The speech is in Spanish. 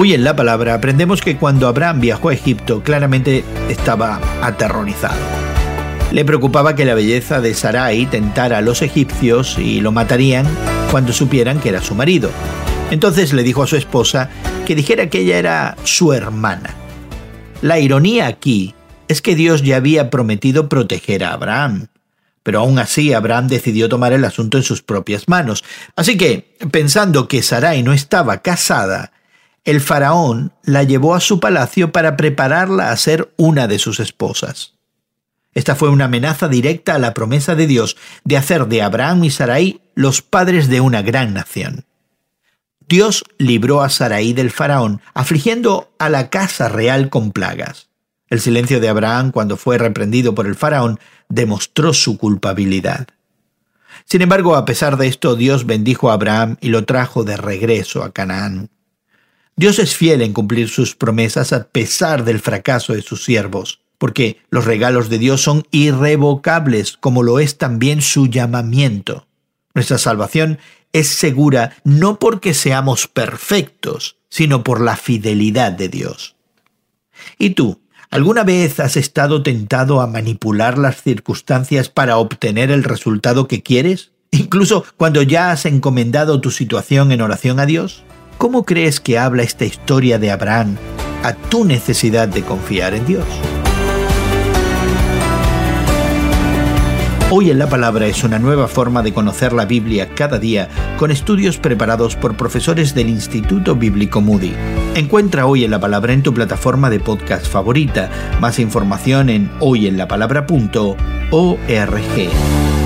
Hoy en la palabra aprendemos que cuando Abraham viajó a Egipto claramente estaba aterrorizado. Le preocupaba que la belleza de Sarai tentara a los egipcios y lo matarían cuando supieran que era su marido. Entonces le dijo a su esposa que dijera que ella era su hermana. La ironía aquí es que Dios ya había prometido proteger a Abraham. Pero aún así Abraham decidió tomar el asunto en sus propias manos. Así que, pensando que Sarai no estaba casada, el faraón la llevó a su palacio para prepararla a ser una de sus esposas. Esta fue una amenaza directa a la promesa de Dios de hacer de Abraham y Sarai los padres de una gran nación. Dios libró a Sarai del faraón, afligiendo a la casa real con plagas. El silencio de Abraham cuando fue reprendido por el faraón demostró su culpabilidad. Sin embargo, a pesar de esto, Dios bendijo a Abraham y lo trajo de regreso a Canaán. Dios es fiel en cumplir sus promesas a pesar del fracaso de sus siervos, porque los regalos de Dios son irrevocables, como lo es también su llamamiento. Nuestra salvación es segura no porque seamos perfectos, sino por la fidelidad de Dios. ¿Y tú? ¿Alguna vez has estado tentado a manipular las circunstancias para obtener el resultado que quieres? Incluso cuando ya has encomendado tu situación en oración a Dios? ¿Cómo crees que habla esta historia de Abraham a tu necesidad de confiar en Dios? Hoy en la Palabra es una nueva forma de conocer la Biblia cada día con estudios preparados por profesores del Instituto Bíblico Moody. Encuentra Hoy en la Palabra en tu plataforma de podcast favorita. Más información en hoyenlapalabra.org.